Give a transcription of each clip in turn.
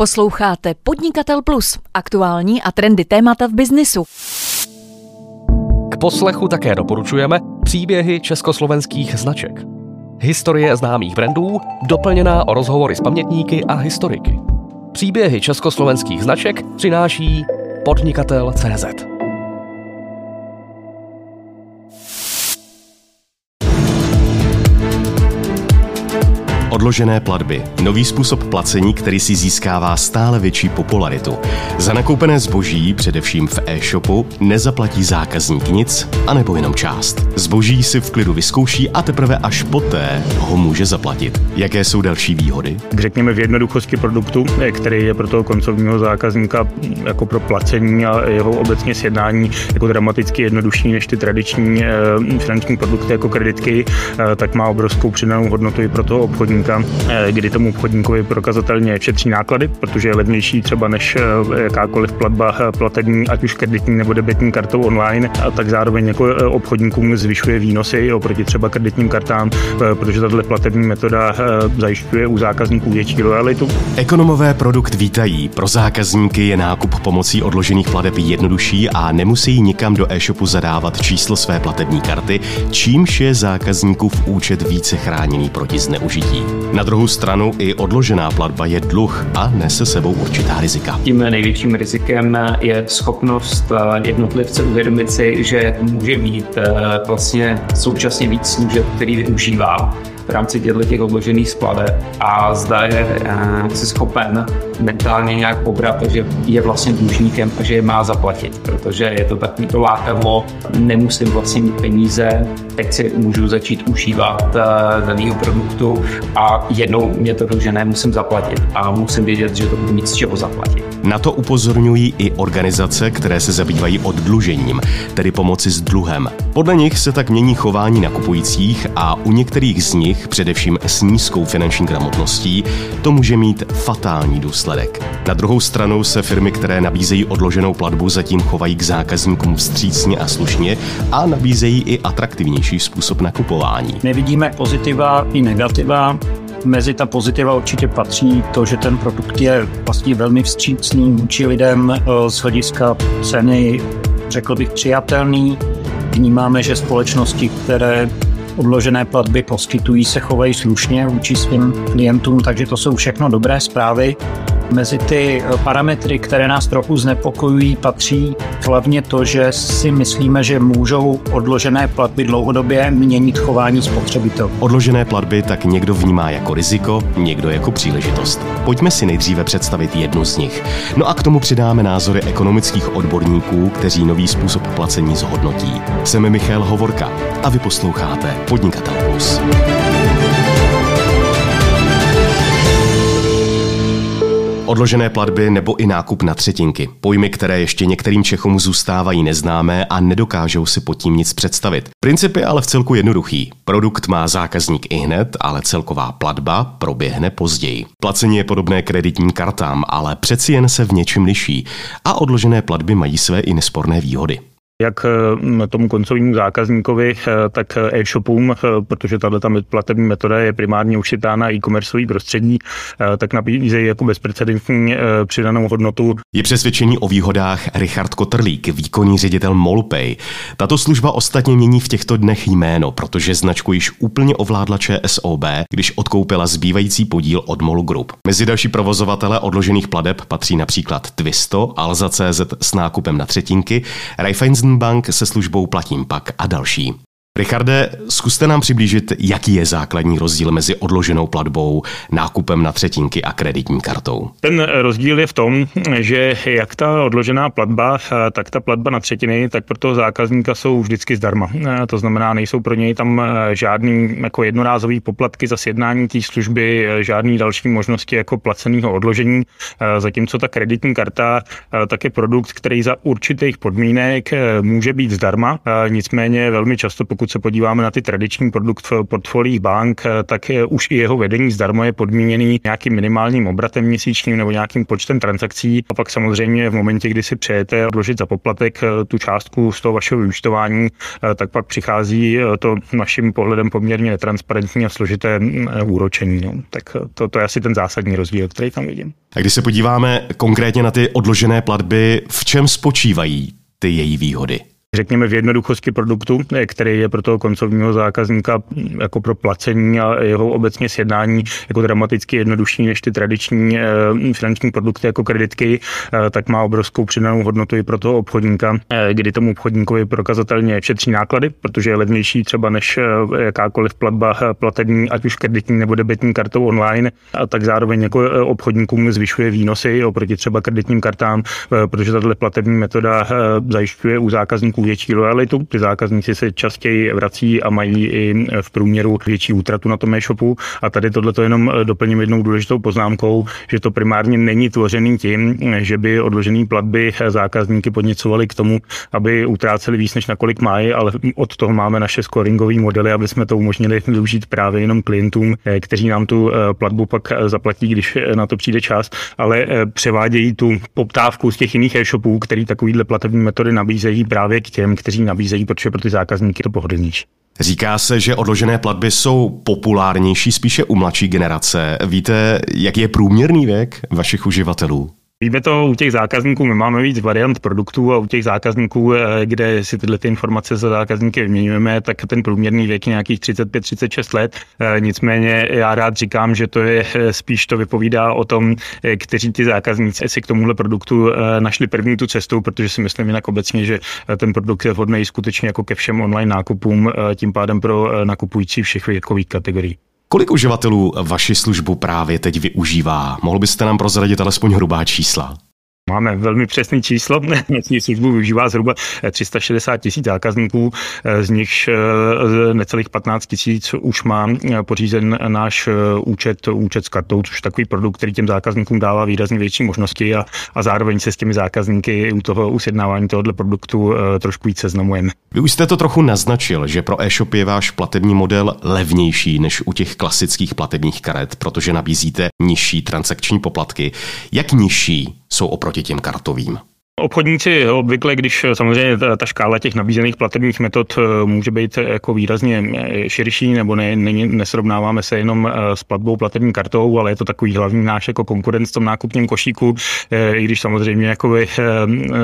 Posloucháte Podnikatel Plus, aktuální a trendy témata v biznisu. K poslechu také doporučujeme příběhy československých značek. Historie známých brandů, doplněná o rozhovory s pamětníky a historiky. Příběhy československých značek přináší podnikatel.cz. Odložené platby. Nový způsob placení, který si získává stále větší popularitu. Za nakoupené zboží, především v e-shopu, nezaplatí zákazník nic, anebo jenom část. Zboží si v klidu vyzkouší a teprve až poté ho může zaplatit. Jaké jsou další výhody? Řekněme v jednoduchosti produktu, který je pro toho koncovního zákazníka jako pro placení a jeho obecně sjednání jako dramaticky jednodušší než ty tradiční eh, finanční produkty jako kreditky, eh, tak má obrovskou přidanou hodnotu i pro toho obchodníka obchodníka, eh, kdy tomu obchodníkovi prokazatelně šetří náklady, protože je levnější třeba než eh, jakákoliv platba eh, platební, ať už kreditní nebo debetní kartou online, a tak zároveň jako obchodníkům zvyšuje výnosy oproti třeba kreditním kartám, protože tato platební metoda zajišťuje u zákazníků větší lojalitu. Ekonomové produkt vítají. Pro zákazníky je nákup pomocí odložených plateb jednodušší a nemusí nikam do e-shopu zadávat číslo své platební karty, čímž je zákazníkův účet více chráněný proti zneužití. Na druhou stranu i odložená platba je dluh a nese sebou určitá rizika. Tím největším rizikem je schopnost eh, jednotlivce uvědomit si, že může mít eh, vlastně současně víc služeb, který využívá v rámci těchto těch odložených skladeb a zda je uh, si schopen mentálně nějak pobrat, že je vlastně dlužníkem a že je má zaplatit, protože je to takový to lákadlo, nemusím vlastně mít peníze, teď si můžu začít užívat uh, daného produktu a jednou mě to že nemusím zaplatit a musím vědět, že to budu mít z čeho zaplatit. Na to upozorňují i organizace, které se zabývají oddlužením, tedy pomoci s dluhem. Podle nich se tak mění chování nakupujících a u některých z nich, především s nízkou finanční gramotností, to může mít fatální důsledek. Na druhou stranu se firmy, které nabízejí odloženou platbu, zatím chovají k zákazníkům vstřícně a slušně a nabízejí i atraktivnější způsob nakupování. Nevidíme pozitiva i negativa Mezi ta pozitiva určitě patří to, že ten produkt je vlastně velmi vstřícný vůči lidem eh, z hlediska ceny, řekl bych, přijatelný. Vnímáme, že společnosti, které odložené platby poskytují, se chovají slušně vůči svým klientům, takže to jsou všechno dobré zprávy. Mezi ty eh, parametry, které nás trochu znepokojují, patří hlavně to, že si myslíme, že můžou odložené platby dlouhodobě měnit chování spotřebitelů. Odložené platby tak někdo vnímá jako riziko, někdo jako příležitost. Pojďme si nejdříve představit jednu z nich. No a k tomu přidáme názory ekonomických odborníků, kteří nový způsob placení zhodnotí. Jsem Michal Hovorka a vy posloucháte Podnikatel Plus. Odložené platby nebo i nákup na třetinky. Pojmy, které ještě některým Čechům zůstávají neznámé a nedokážou si pod tím nic představit. Princip je ale v celku jednoduchý. Produkt má zákazník i hned, ale celková platba proběhne později. Placení je podobné kreditním kartám, ale přeci jen se v něčem liší a odložené platby mají své i nesporné výhody jak eh, tomu koncovnímu zákazníkovi, eh, tak e-shopům, eh, protože tahle ta platební metoda je primárně ušitá na e-commerceový prostředí, tak nabízejí jako bezprecedentní přidanou hodnotu. Je přesvědčení o výhodách Richard Kotrlík, výkonný ředitel Molpay. Tato služba ostatně mění v těchto dnech jméno, protože značku již úplně ovládla ČSOB, když odkoupila zbývající podíl od Molu Group. Mezi další provozovatele odložených pladeb patří například Twisto, Alza.cz s nákupem na třetinky, Raiffeisen Bank se službou Platím pak a další. Richarde, zkuste nám přiblížit, jaký je základní rozdíl mezi odloženou platbou, nákupem na třetinky a kreditní kartou. Ten rozdíl je v tom, že jak ta odložená platba, tak ta platba na třetiny, tak pro toho zákazníka jsou vždycky zdarma. To znamená, nejsou pro něj tam žádný jako jednorázový poplatky za sjednání té služby, žádný další možnosti jako placeného odložení. Zatímco ta kreditní karta tak je produkt, který za určitých podmínek může být zdarma, nicméně velmi často, pokud pokud se podíváme na ty tradiční produkt v portfoliích bank, tak už i jeho vedení zdarma je podmíněný nějakým minimálním obratem měsíčním nebo nějakým počtem transakcí. A pak samozřejmě v momentě, kdy si přejete odložit za poplatek tu částku z toho vašeho vyučtování, tak pak přichází to naším pohledem poměrně netransparentní a složité mm, úročení. No. Tak to, to je asi ten zásadní rozdíl, který tam vidím. A když se podíváme konkrétně na ty odložené platby, v čem spočívají ty její výhody? Řekněme, v jednoduchosti produktu, který je pro toho koncovního zákazníka jako pro placení a jeho obecně sjednání jako dramaticky jednodušší než ty tradiční eh, finanční produkty jako kreditky, eh, tak má obrovskou přidanou hodnotu i pro toho obchodníka, eh, kdy tomu obchodníkovi prokazatelně šetří náklady, protože je levnější třeba než jakákoliv platba platební, ať už kreditní nebo debetní kartou online, a tak zároveň jako obchodníkům zvyšuje výnosy oproti třeba kreditním kartám, protože tato platební metoda zajišťuje u zákazníků větší lojalitu, ty zákazníci se častěji vrací a mají i v průměru větší útratu na tom e-shopu. A tady tohle to jenom eh, doplním jednou důležitou poznámkou, že to primárně není tvořený tím, že by odložené platby eh, zákazníky podněcovaly k tomu, aby utráceli víc, než nakolik mají, ale od toho máme naše scoringové modely, aby jsme to umožnili využít právě jenom klientům, kteří nám tu platbu pak zaplatí, když na to přijde čas, ale převádějí tu poptávku z těch jiných e-shopů, který takovýhle platební metody nabízejí právě k těm, kteří nabízejí, protože pro ty zákazníky to pohodlnější. Říká se, že odložené platby jsou populárnější spíše u mladší generace. Víte, jaký je průměrný věk vašich uživatelů? Víme to u těch zákazníků, my máme víc variant produktů a u těch zákazníků, eh, kde si tyhle ty informace za zákazníky vyměňujeme, tak ten průměrný věk je nějakých 35-36 let. Eh, nicméně já rád říkám, že to je eh, spíš to vypovídá o tom, kteří ty zákazníci si k tomuhle produktu našli první tu cestu, protože si myslím jinak obecně, že ten produkt je vhodný skutečně jako ke všem online nákupům, tím pádem pro nakupující všech věkových kategorií. Kolik uživatelů vaši službu právě teď využívá? Mohl byste nám prozradit alespoň hrubá čísla? Máme velmi přesné číslo. Městní službu využívá zhruba 360 tisíc zákazníků, z nichž eh, necelých 15 tisíc už má eh, pořízen náš eh, účet, účet s kartou, což je takový produkt, který těm zákazníkům dává výrazně větší možnosti a, a zároveň se s těmi zákazníky u toho usjednávání tohoto produktu trošku víc seznamujeme. Vy už jste to trochu naznačil, že pro e-shop je váš platební model levnější než u těch klasických platebních karet, protože nabízíte nižší transakční poplatky. Jak nižší jsou oproti těm kartovým? Obchodníci obvykle, když samozřejmě ta, ta škála těch nabízených platebních metod eh, může být jako výrazně eh, širší, nebo ne, ne, nesrovnáváme se jenom eh, s platbou platební kartou, ale je to takový hlavní náš jako konkurent v tom nákupním košíku, i když samozřejmě jako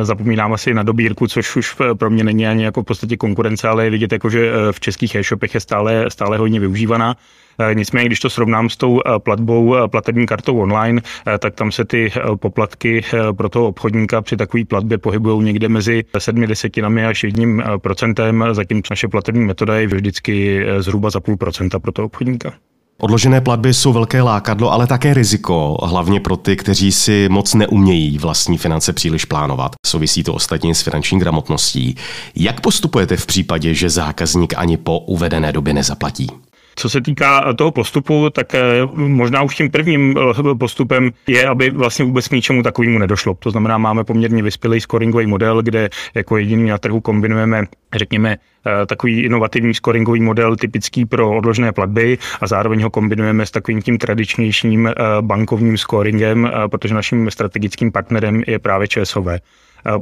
zapomínám asi na dobírku, což už pro mě není ani jako v podstatě konkurence, ale je vidět, jako, že v českých e-shopech je stále, stále hodně využívaná. Eh, nicméně, když to srovnám s tou eh, platbou, eh, platební kartou online, tak tam se ty poplatky pro toho obchodníka při takové platbě pohybují někde mezi 7 desetinami až jedním procentem, zatímco naše platební metoda je vždycky zhruba za půl procenta pro toho obchodníka. Odložené platby jsou velké lákadlo, ale také riziko, hlavně pro ty, kteří si moc neumějí vlastní finance příliš plánovat. Souvisí to ostatně s finanční gramotností. Jak postupujete v případě, že zákazník ani po uvedené době nezaplatí? Co se týká toho postupu, tak eh, možná už tím prvním eh, postupem je, aby vlastně vůbec k ničemu takovému nedošlo. To znamená, máme poměrně vyspělý scoringový model, kde jako jediný na trhu kombinujeme, řekněme, eh, takový inovativní scoringový model typický pro odložené platby a zároveň ho kombinujeme s takovým tím tradičnějším bankovním scoringem, protože naším strategickým partnerem je právě ČSOV.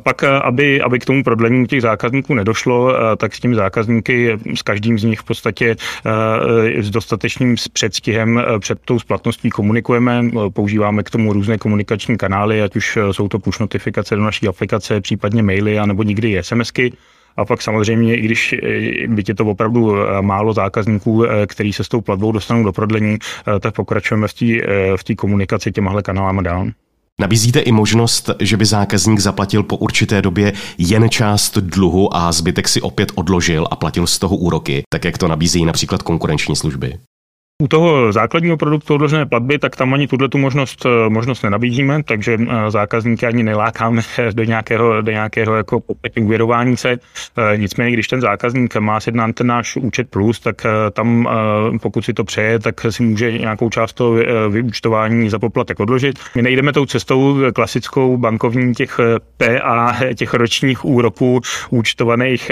Pak, aby, aby k tomu prodlení těch zákazníků nedošlo, tak s těmi zákazníky, s každým z nich v podstatě s dostatečným předstihem před tou splatností komunikujeme. Používáme k tomu různé komunikační kanály, ať už jsou to push notifikace do naší aplikace, případně maily, anebo nikdy SMSky. A pak samozřejmě, i když byť je to opravdu málo zákazníků, který se s tou platbou dostanou do prodlení, tak pokračujeme v té komunikaci těmahle kanálama dál. Nabízíte i možnost, že by zákazník zaplatil po určité době jen část dluhu a zbytek si opět odložil a platil z toho úroky, tak jak to nabízejí například konkurenční služby. U toho základního produktu odložené platby, tak tam ani tuhle tu možnost, eh, možnost nenabízíme, takže eh, zákazníky ani nelákáme do nějakého, do nějakého jako uvěrování se. Eh, nicméně, když ten zákazník má sjednán ten náš účet plus, tak tam, pokud si to přeje, tak si může nějakou část toho vyúčtování za poplatek odložit. My nejdeme tou cestou klasickou bankovní těch PA, těch ročních úroků účtovaných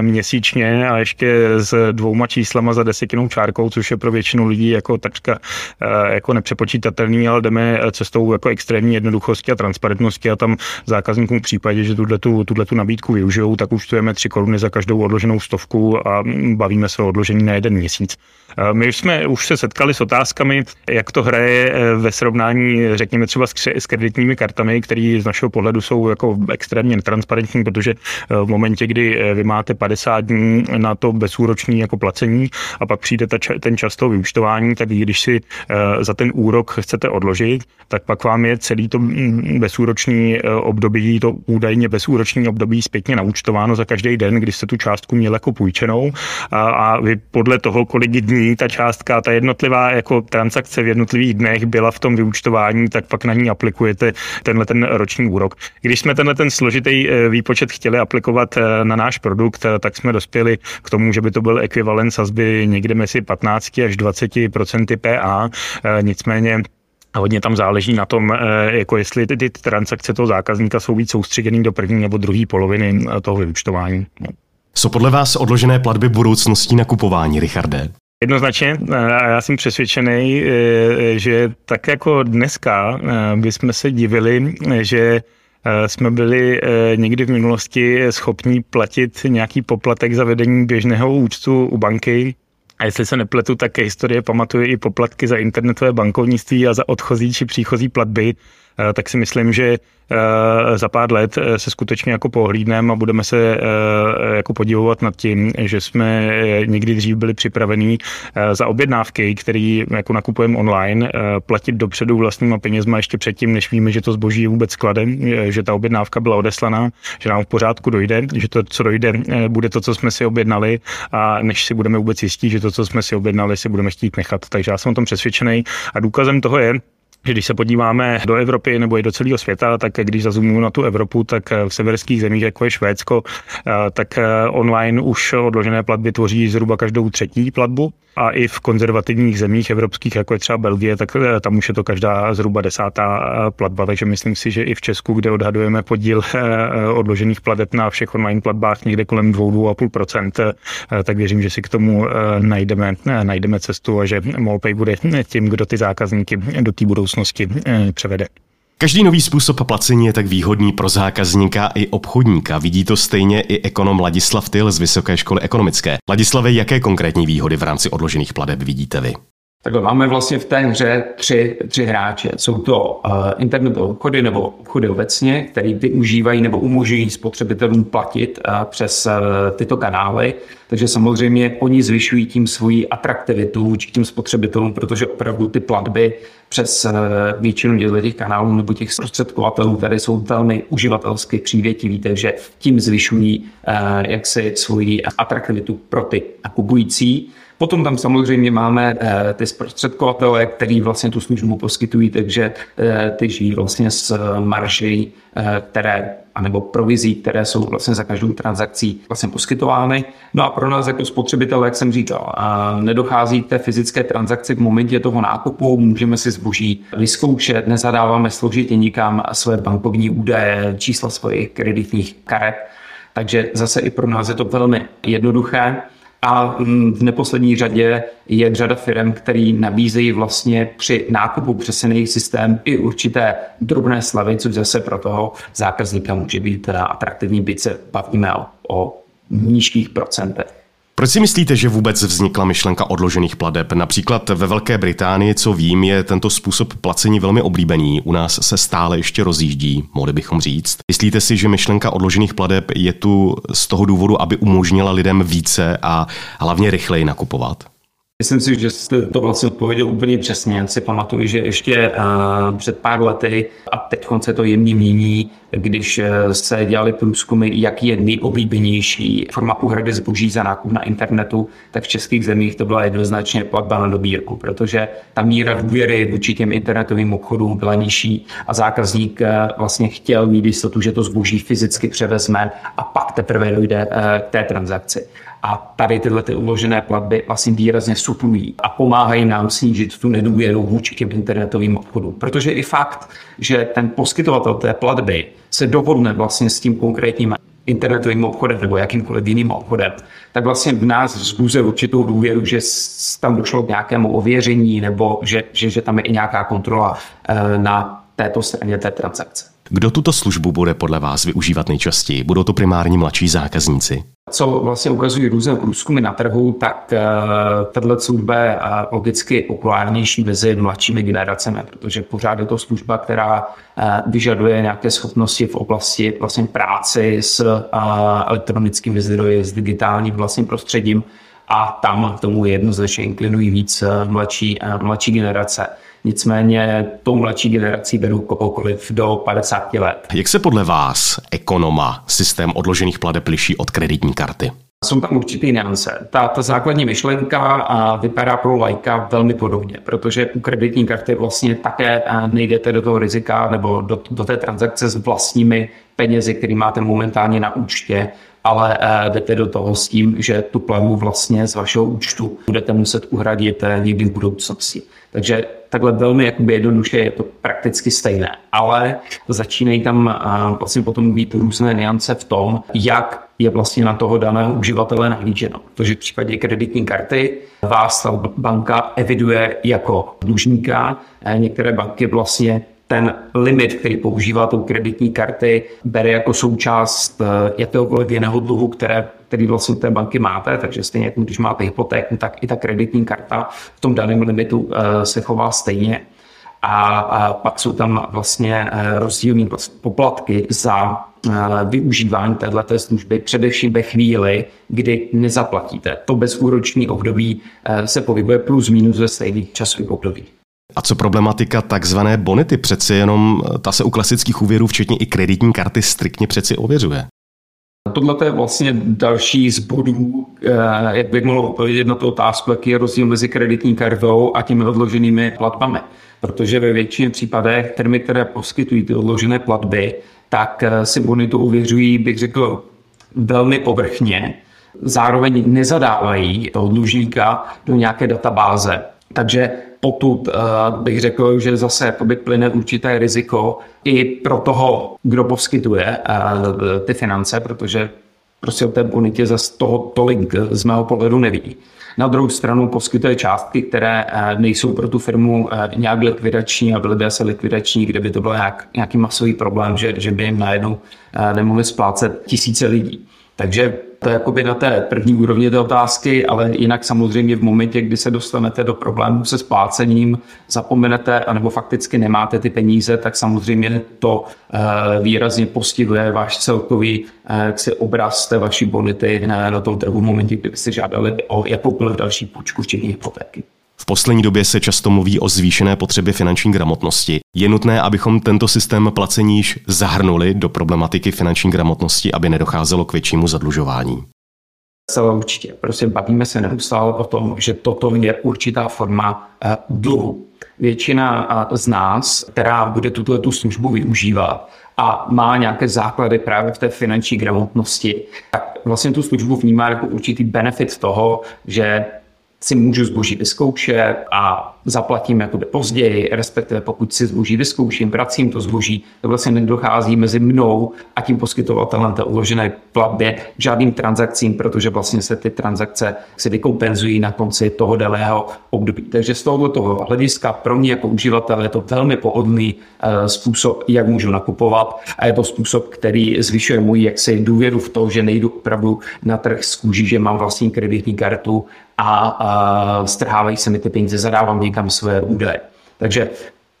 měsíčně a ještě s dvouma číslama za desetinou čárkou, což je pro většinu lidí jako takřka eh, jako nepřepočítatelný, ale jdeme cestou jako extrémní jednoduchosti a transparentnosti a tam zákazníkům v případě, že tuto, tu nabídku využijou, tak účtujeme 3 koruny za každou odloženou stovku a bavíme se o odložení na jeden měsíc. Eh, my jsme už se setkali s otázkami, jak to hraje eh, ve srovnání, řekněme třeba s kreditními kartami, které z našeho pohledu jsou jako extrémně netransparentní, protože v momentě, kdy vy máte 50 dní na to bezúroční jako placení a pak přijde ten čas toho vyučtování, tak když si eh, za ten úrok chcete odložit, tak pak vám je celý to mm, bezúroční eh, období, to údajně bezúroční období zpětně naučtováno za každý den, kdy jste tu částku měl jako půjčenou a, a vy podle toho, kolik dní ta částka, ta jednotlivá jako transakce v jednotlivých dnech byla v tom vyučtování, tak pak na ní aplikujete tenhle ten roční úrok. Když jsme tenhle ten složitý eh, výpočet chtěli aplikovat na náš produkt, tak jsme dospěli k tomu, že by to byl ekvivalent sazby někde mezi 15 až 20% PA, e, nicméně hodně tam záleží na tom, e, jako jestli ty, ty transakce toho zákazníka jsou víc soustředěný do první nebo druhé poloviny e, toho vyučtování. Co podle vás odložené platby budoucností nakupování, Richarde? Jednoznačně, a já jsem přesvědčený, že tak jako dneska bychom se divili, že jsme byli někdy v minulosti schopni platit nějaký poplatek za vedení běžného účtu u banky, a jestli se nepletu, tak historie pamatuje i poplatky za internetové bankovnictví a za odchozí či příchozí platby, tak si myslím, že Eh, za pár let eh, se skutečně jako pohlídneme a budeme se eh, jako podivovat nad tím, že jsme někdy dřív byli připravení za objednávky, které jako nakupujeme online, platit dopředu vlastníma penězma ještě předtím, než víme, že to zboží je vůbec skladem, že ta objednávka byla odeslaná, že nám v pořádku dojde, že to, co dojde, bude to, co jsme si objednali a než si budeme vůbec jistí, že to, co jsme si objednali, si budeme chtít nechat. Takže já jsem o tom přesvědčený a důkazem toho je, že když se podíváme do Evropy nebo i do celého světa, tak když zazumuju na tu Evropu, tak v severských zemích, jako je Švédsko, eh, tak eh, online už odložené platby tvoří zhruba každou třetí platbu. A i v konzervativních zemích evropských, jako je třeba Belgie, tak eh, tam už je to každá zhruba desátá platba, takže myslím si, že i v Česku, kde odhadujeme podíl odložených plateb na všech online platbách někde kolem 2-2,5%, tak věřím, že si k tomu najdeme, najdeme cestu a že MallPay bude tím, kdo ty zákazníky do té budoucnosti budoucnosti eh, převede. Každý nový způsob placení je tak výhodný pro zákazníka i obchodníka. Vidí to stejně i ekonom Ladislav Tyl z Vysoké školy ekonomické. Ladislave, jaké konkrétní výhody v rámci odložených pladeb vidíte vy? Takhle máme vlastně v té hře tři, tři hráče. Jsou to uh, internetové obchody nebo obchody obecně, které využívají nebo umožňují spotřebitelům platit uh, přes uh, tyto kanály. Takže samozřejmě oni zvyšují tím svoji atraktivitu vůči tím spotřebitelům, protože opravdu ty platby přes uh, většinu těch kanálů nebo těch zprostředkovatelů, které jsou velmi uživatelsky přívětiví, takže tím zvyšují uh, jaksi svoji atraktivitu pro ty kupující. Potom tam samozřejmě máme eh, ty zprostředkovatele, který vlastně tu službu poskytují, takže eh, ty žijí vlastně s eh, marží, které anebo provizí, které jsou vlastně za každou transakcí vlastně poskytovány. No a pro nás jako spotřebitel, jak jsem říkal, nedochází té fyzické transakci v momentě toho nákupu, můžeme si zboží vyzkoušet, nezadáváme složitě nikam své bankovní údaje, čísla svých kreditních karet, takže zase i pro nás je to velmi jednoduché. A mm, v neposlední řadě je řada firm, který nabízejí vlastně při nákupu přes jejich systém i určité drobné slavy, což zase pro toho zákazníka může být atraktivní, byť se bavíme o, o nízkých procentech. Proč si myslíte, že vůbec vznikla myšlenka odložených pladeb? Například ve Velké Británii, co vím, je tento způsob placení velmi oblíbený. U nás se stále ještě rozjíždí, mohli bychom říct. Myslíte si, že myšlenka odložených pladeb je tu z toho důvodu, aby umožnila lidem více a hlavně rychleji nakupovat? Myslím si, že jste to vlastně odpověděl úplně přesně. Já si pamatuju, že ještě uh, před pár lety, a teď se to jemně mění, když eh, se dělali průzkumy, jaký je nejoblíbenější forma úhrady zboží za nákup na internetu, tak v českých zemích to byla jednoznačně platba na dobírku, protože ta míra důvěry vůči těm internetovým obchodům byla nižší a zákazník eh, vlastně chtěl mít jistotu, že to zboží fyzicky převezme a pak teprve dojde k té transakci. A tady tyhle ty uložené platby vlastně výrazně suplují a pomáhají nám snížit tu nedůvěru vůči těm internetovým obchodům. Protože i fakt, že ten poskytovatel té platby se dohodne vlastně s tím konkrétním internetovým obchodem nebo jakýmkoliv jiným obchodem, tak vlastně v nás vzbuzuje určitou důvěru, že tam došlo k nějakému ověření nebo že, že, že tam je i nějaká kontrola eh, na této straně té transakce. Kdo tuto službu bude podle vás využívat nejčastěji? Budou to primárně mladší zákazníci? Co vlastně ukazují různé průzkumy na trhu, tak uh, tato služba je logicky populárnější mezi mladšími generacemi, protože pořád je to služba, která uh, vyžaduje nějaké schopnosti v oblasti vlastně práci s uh, elektronickými zdroji, s digitálním vlastním prostředím a tam k tomu jednoznačně inklinují víc mladší, mladší generace. Nicméně tou mladší generací beru kohokoliv do 50 let. Jak se podle vás, ekonoma, systém odložených plateb liší od kreditní karty? Jsou tam určitý niance. Ta, ta základní myšlenka a vypadá pro lajka velmi podobně, protože u kreditní karty vlastně také nejdete do toho rizika nebo do, do té transakce s vlastními penězi, které máte momentálně na účtě, ale jdete do toho s tím, že tu platbu vlastně z vašeho účtu budete muset uhradit eh, někdy v budoucnosti. Takže takhle velmi jakoby jednoduše je to prakticky stejné, ale začínají tam vlastně potom být různé niance v tom, jak je vlastně na toho daného uživatele nahlíženo. Protože v případě kreditní karty vás ta banka eviduje jako dlužníka, některé banky vlastně ten limit, který používá tou kreditní karty, bere jako součást eh, jakéhokoliv jiného dluhu, které, který vlastně té banky máte, takže stejně jako když máte hypotéku, tak i ta kreditní karta v tom daném limitu eh, se chová stejně. A, a pak jsou tam vlastně eh, rozdílní poplatky za využívání této služby, především ve chvíli, kdy nezaplatíte. To bezúroční období se pohybuje plus minus ve stejných časových obdobích. A co problematika takzvané bonity? Přeci jenom eh, ta se u klasických úvěrů, včetně i kreditní karty, striktně přeci ověřuje. Tohle je vlastně další z bodů, eh, jak bych mohl odpovědět na tu otázku, jaký je rozdíl mezi kreditní kartou a těmi odloženými platbami. Protože ve většině případech firmy, které poskytují ty odložené platby, tak eh, si bonitu uvěřují, bych řekl, velmi povrchně. Zároveň nezadávají toho dlužníka do nějaké databáze. Takže potud uh, bych řekl, že zase plyne určité riziko i pro toho, kdo poskytuje uh, ty finance, protože prostě o té bonitě za toho tolik z mého pohledu neví. Na druhou stranu poskytuje částky, které eh, nejsou pro tu firmu nějak likvidační a byly by asi likvidační, kde by to byl nějak, nějaký masový problém, že, že by jim najednou nemohli splácet tisíce lidí. Takže to je jakoby na té první úrovni té otázky, ale jinak samozřejmě v momentě, kdy se dostanete do problémů se splácením, zapomenete, anebo fakticky nemáte ty peníze, tak samozřejmě to eh, výrazně postihuje váš celkový eh, si obraz té vaší bonity na, na tom trhu v momentě, kdy byste žádali o jakoukoliv další půjčku, včetně hypotéky. V poslední době se často mluví o zvýšené potřebě finanční gramotnosti. Je nutné, abychom tento systém placení již zahrnuli do problematiky finanční gramotnosti, aby nedocházelo k většímu zadlužování. Celé určitě. Prostě bavíme se neustále o tom, že toto je určitá forma uh, dluhu. Většina uh, z nás, která bude tuto tu službu využívat a má nějaké základy právě v té finanční gramotnosti, tak vlastně tu službu vnímá jako určitý benefit toho, že si můžu zboží vyzkoušet a zaplatím jakoby později, respektive pokud si zboží vyzkouším, vracím to zboží, to vlastně nedochází mezi mnou a tím poskytovatelem té uložené platbě k žádným transakcím, protože vlastně se ty transakce si vykompenzují na konci toho daného období. Takže z tohoto hlediska pro mě jako uživatel je to velmi pohodlný uh, způsob, jak můžu nakupovat a je to způsob, který zvyšuje můj jaksi důvěru v to, že nejdu opravdu na trh z kůží, že mám vlastní kreditní kartu a, a strhávají se mi ty peníze, zadávám někam své údaje. Takže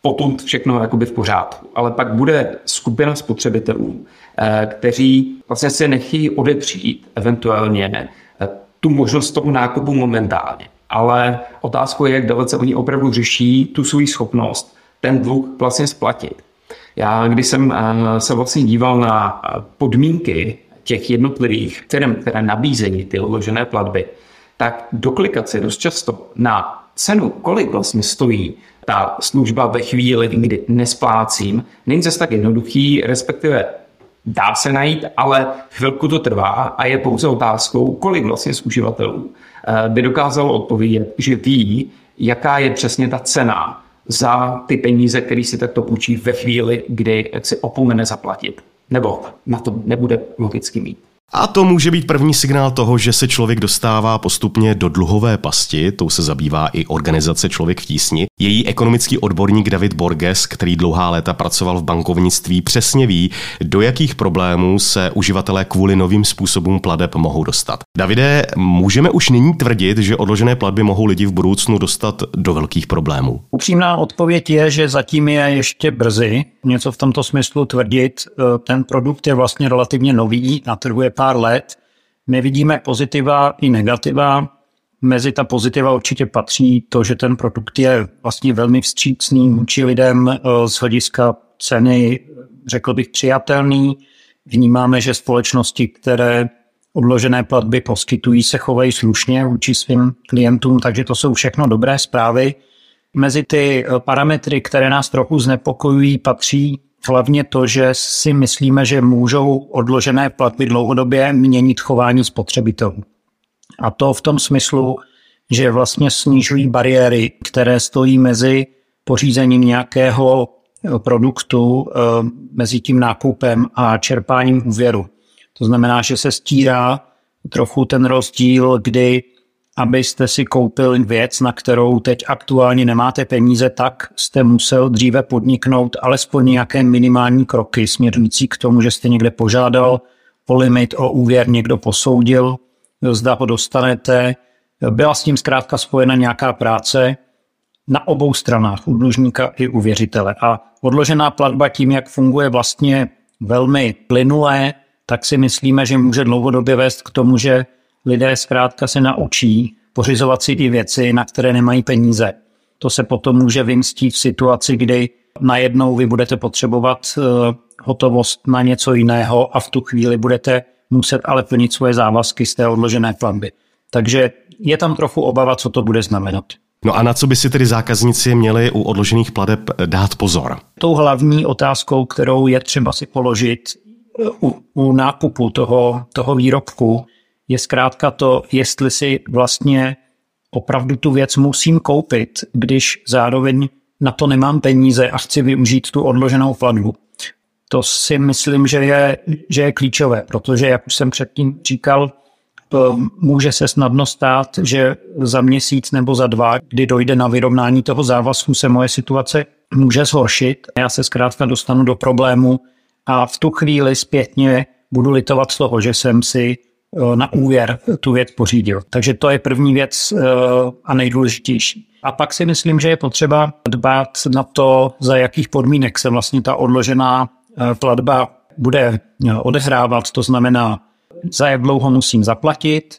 potom všechno jakoby v pořádku. Ale pak bude skupina spotřebitelů, eh, kteří vlastně se nechtějí odepřít eventuálně eh, tu možnost toho nákupu momentálně. ale otázkou je, jak dalece oni opravdu řeší tu svou schopnost ten dluh vlastně splatit. Já, když jsem eh, se vlastně díval na podmínky těch jednotlivých firm, které nabízejí ty odložené platby, tak doklikat si dost často na cenu, kolik vlastně stojí ta služba ve chvíli, kdy nesplácím, není zase tak jednoduchý, respektive dá se najít, ale chvilku to trvá a je pouze otázkou, kolik vlastně z uživatelů eh, by dokázalo odpovědět, že ví, jaká je přesně ta cena za ty peníze, které si takto půjčí ve chvíli, kdy si opomene zaplatit. Nebo na to nebude logicky mít. A to může být první signál toho, že se člověk dostává postupně do dluhové pasti, tou se zabývá i organizace Člověk v tísni. Její ekonomický odborník David Borges, který dlouhá léta pracoval v bankovnictví, přesně ví, do jakých problémů se uživatelé kvůli novým způsobům pladeb mohou dostat. Davide, můžeme už nyní tvrdit, že odložené platby mohou lidi v budoucnu dostat do velkých problémů? Upřímná odpověď je, že zatím je ještě brzy něco v tomto smyslu tvrdit. Ten produkt je vlastně relativně nový, na trhu je pár let. My vidíme pozitiva i negativa. Mezi ta pozitiva určitě patří to, že ten produkt je vlastně velmi vstřícný vůči lidem eh, z hlediska ceny, řekl bych, přijatelný. Vnímáme, že společnosti, které odložené platby poskytují, se chovají slušně vůči svým klientům, takže to jsou všechno dobré zprávy. Mezi ty eh, parametry, které nás trochu znepokojují, patří hlavně to, že si myslíme, že můžou odložené platby dlouhodobě měnit chování spotřebitelů. A to v tom smyslu, že vlastně snižují bariéry, které stojí mezi pořízením nějakého eh, produktu, eh, mezi tím nákupem a čerpáním úvěru. To znamená, že se stírá trochu ten rozdíl, kdy abyste si koupil věc, na kterou teď aktuálně nemáte peníze, tak jste musel dříve podniknout alespoň nějaké minimální kroky směřující k tomu, že jste někde požádal o limit, o úvěr, někdo posoudil, zda ho dostanete. Byla s tím zkrátka spojena nějaká práce na obou stranách, u dlužníka i u věřitele. A odložená platba tím, jak funguje vlastně velmi plynulé, tak si myslíme, že může dlouhodobě vést k tomu, že lidé zkrátka se naučí pořizovat si i věci, na které nemají peníze. To se potom může vymstít v situaci, kdy najednou vy budete potřebovat eh, hotovost na něco jiného a v tu chvíli budete muset ale plnit svoje závazky z té odložené platby. Takže je tam trochu obava, co to bude znamenat. No a na co by si tedy zákazníci měli u odložených pladeb dát pozor? Tou hlavní otázkou, kterou je třeba si položit eh, u, u nákupu toho, toho výrobku, je zkrátka to, jestli si vlastně opravdu tu věc musím koupit, když zároveň na to nemám peníze a chci využít tu odloženou platbu. To si myslím, že je, že je klíčové, protože, jak už jsem předtím říkal, může se snadno stát, že za měsíc nebo za dva, kdy dojde na vyrovnání toho závazku, se moje situace může zhoršit. Já se zkrátka dostanu do problému a v tu chvíli zpětně budu litovat z toho, že jsem si Eh, na úvěr tu věc pořídil. Takže to je první věc eh, a nejdůležitější. A pak si myslím, že je potřeba dbát na to, za jakých podmínek se vlastně ta odložená eh, platba bude odehrávat. To znamená, za jak dlouho musím zaplatit,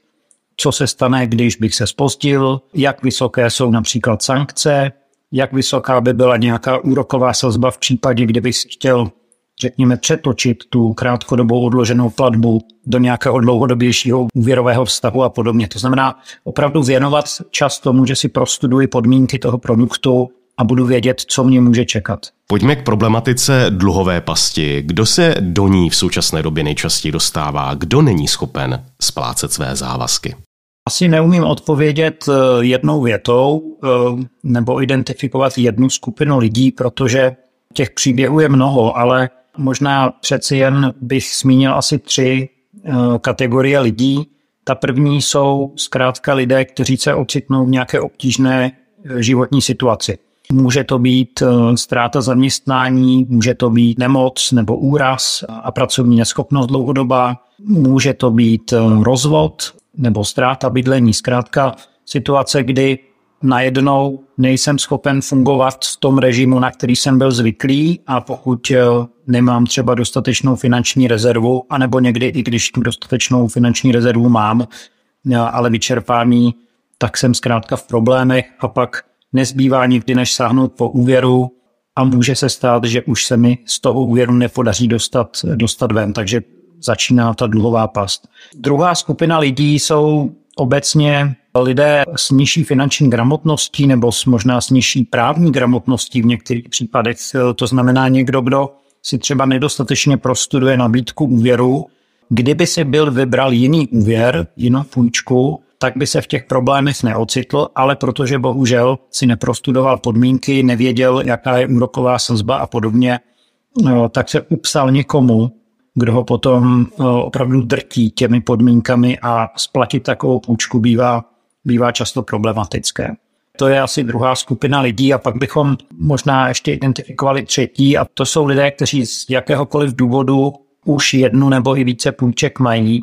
co se stane, když bych se spozdil, jak vysoké jsou například sankce, jak vysoká by byla nějaká úroková sazba v případě, kdybych chtěl řekněme, přetočit tu krátkodobou odloženou platbu do nějakého dlouhodobějšího úvěrového vztahu a podobně. To znamená opravdu věnovat čas tomu, že si prostuduji podmínky toho produktu a budu vědět, co mě může čekat. Pojďme k problematice dluhové pasti. Kdo se do ní v současné době nejčastěji dostává? Kdo není schopen splácet své závazky? Asi neumím odpovědět eh, jednou větou eh, nebo identifikovat jednu skupinu lidí, protože těch příběhů je mnoho, ale Možná přeci jen bych zmínil asi tři eh, kategorie lidí. Ta první jsou zkrátka lidé, kteří se ocitnou v nějaké obtížné eh, životní situaci. Může to být eh, ztráta zaměstnání, může to být nemoc nebo úraz a pracovní neschopnost dlouhodobá, může to být rozvod nebo ztráta bydlení. Zkrátka situace, kdy najednou nejsem schopen fungovat v tom režimu, na který jsem byl zvyklý a pokud eh, nemám třeba dostatečnou finanční rezervu, anebo někdy i když tu dostatečnou finanční rezervu mám, eh, ale vyčerpám ji, tak jsem zkrátka v problémech a pak nezbývá nikdy než sáhnout po úvěru a může se stát, že už se mi z toho úvěru nepodaří dostat, dostat ven, takže začíná ta dluhová past. Druhá skupina lidí jsou obecně lidé s nižší finanční gramotností nebo s možná s nižší právní gramotností v některých případech. To znamená někdo, kdo si třeba nedostatečně prostuduje nabídku úvěru, kdyby si byl vybral jiný úvěr, jinou půjčku, tak by se v těch problémech neocitl, ale protože bohužel si neprostudoval podmínky, nevěděl, jaká je úroková sazba a podobně, no, tak se upsal někomu, kdo ho potom no, opravdu drtí těmi podmínkami a splatit takovou půjčku bývá, bývá často problematické. To je asi druhá skupina lidí a pak bychom možná ještě identifikovali třetí a to jsou lidé, kteří z jakéhokoliv důvodu už jednu nebo i více půjček mají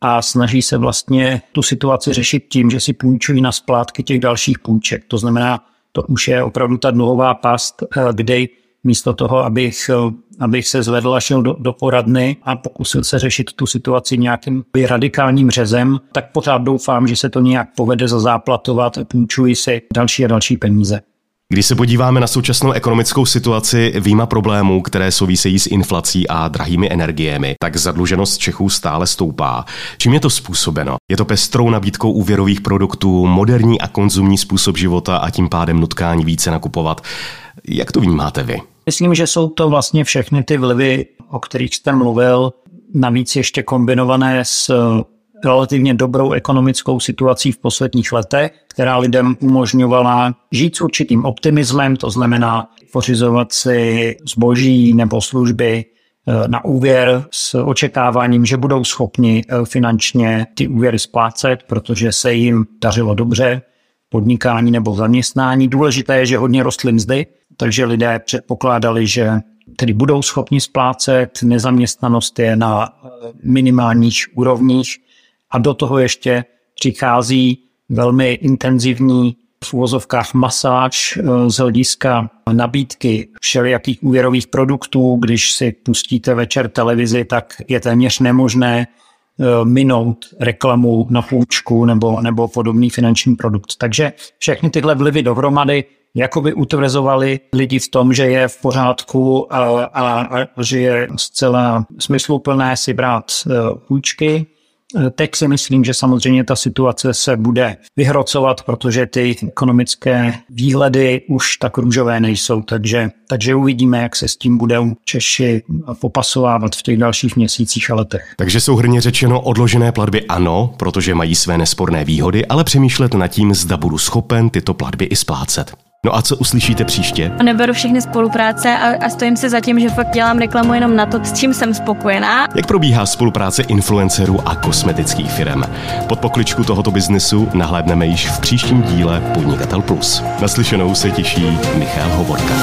a snaží se vlastně tu situaci řešit tím, že si půjčují na splátky těch dalších půjček. To znamená, to už je opravdu ta dluhová past, eh, kde místo toho, abych, abych se zvedl a šel do, do poradny a pokusil se řešit tu situaci nějakým radikálním řezem, tak pořád doufám, že se to nějak povede zazáplatovat a půjčuji si další a další peníze. Když se podíváme na současnou ekonomickou situaci výjima problémů, které souvisejí s inflací a drahými energiemi, tak zadluženost Čechů stále stoupá. Čím je to způsobeno? Je to pestrou nabídkou úvěrových produktů, moderní a konzumní způsob života a tím pádem nutkání více nakupovat. Jak to vnímáte vy? Myslím, že jsou to vlastně všechny ty vlivy, o kterých jste mluvil, navíc ještě kombinované s relativně dobrou ekonomickou situací v posledních letech, která lidem umožňovala žít s určitým optimismem, to znamená pořizovat si zboží nebo služby eh, na úvěr s očekáváním, že budou schopni eh, finančně ty úvěry splácet, protože se jim dařilo dobře podnikání nebo zaměstnání. Důležité je, že hodně rostly mzdy, takže lidé předpokládali, že tedy budou schopni splácet, nezaměstnanost je na eh, minimálních úrovních a do toho ještě přichází velmi intenzivní v úvozovkách masáž eh, z hlediska nabídky všelijakých úvěrových produktů. Když si pustíte večer televizi, tak je téměř nemožné eh, minout reklamu na půjčku nebo, nebo podobný finanční produkt. Takže všechny tyhle vlivy dohromady jakoby utvrzovali lidi v tom, že je v pořádku a, a, a že je zcela smysluplné si brát eh, půjčky Teď si myslím, že samozřejmě ta situace se bude vyhrocovat, protože ty ekonomické výhledy už tak růžové nejsou, takže, takže uvidíme, jak se s tím budou Češi popasovávat v těch dalších měsících a letech. Takže jsou hrně řečeno odložené platby ano, protože mají své nesporné výhody, ale přemýšlet nad tím, zda budu schopen tyto platby i splácet. No a co uslyšíte příště? Neberu všechny spolupráce a, a stojím si za tím, že fakt dělám reklamu jenom na to, s čím jsem spokojená. Jak probíhá spolupráce influencerů a kosmetických firm? Pod pokličku tohoto biznesu nahlédneme již v příštím díle Podnikatel Plus. Naslyšenou se těší Michal Hovorka.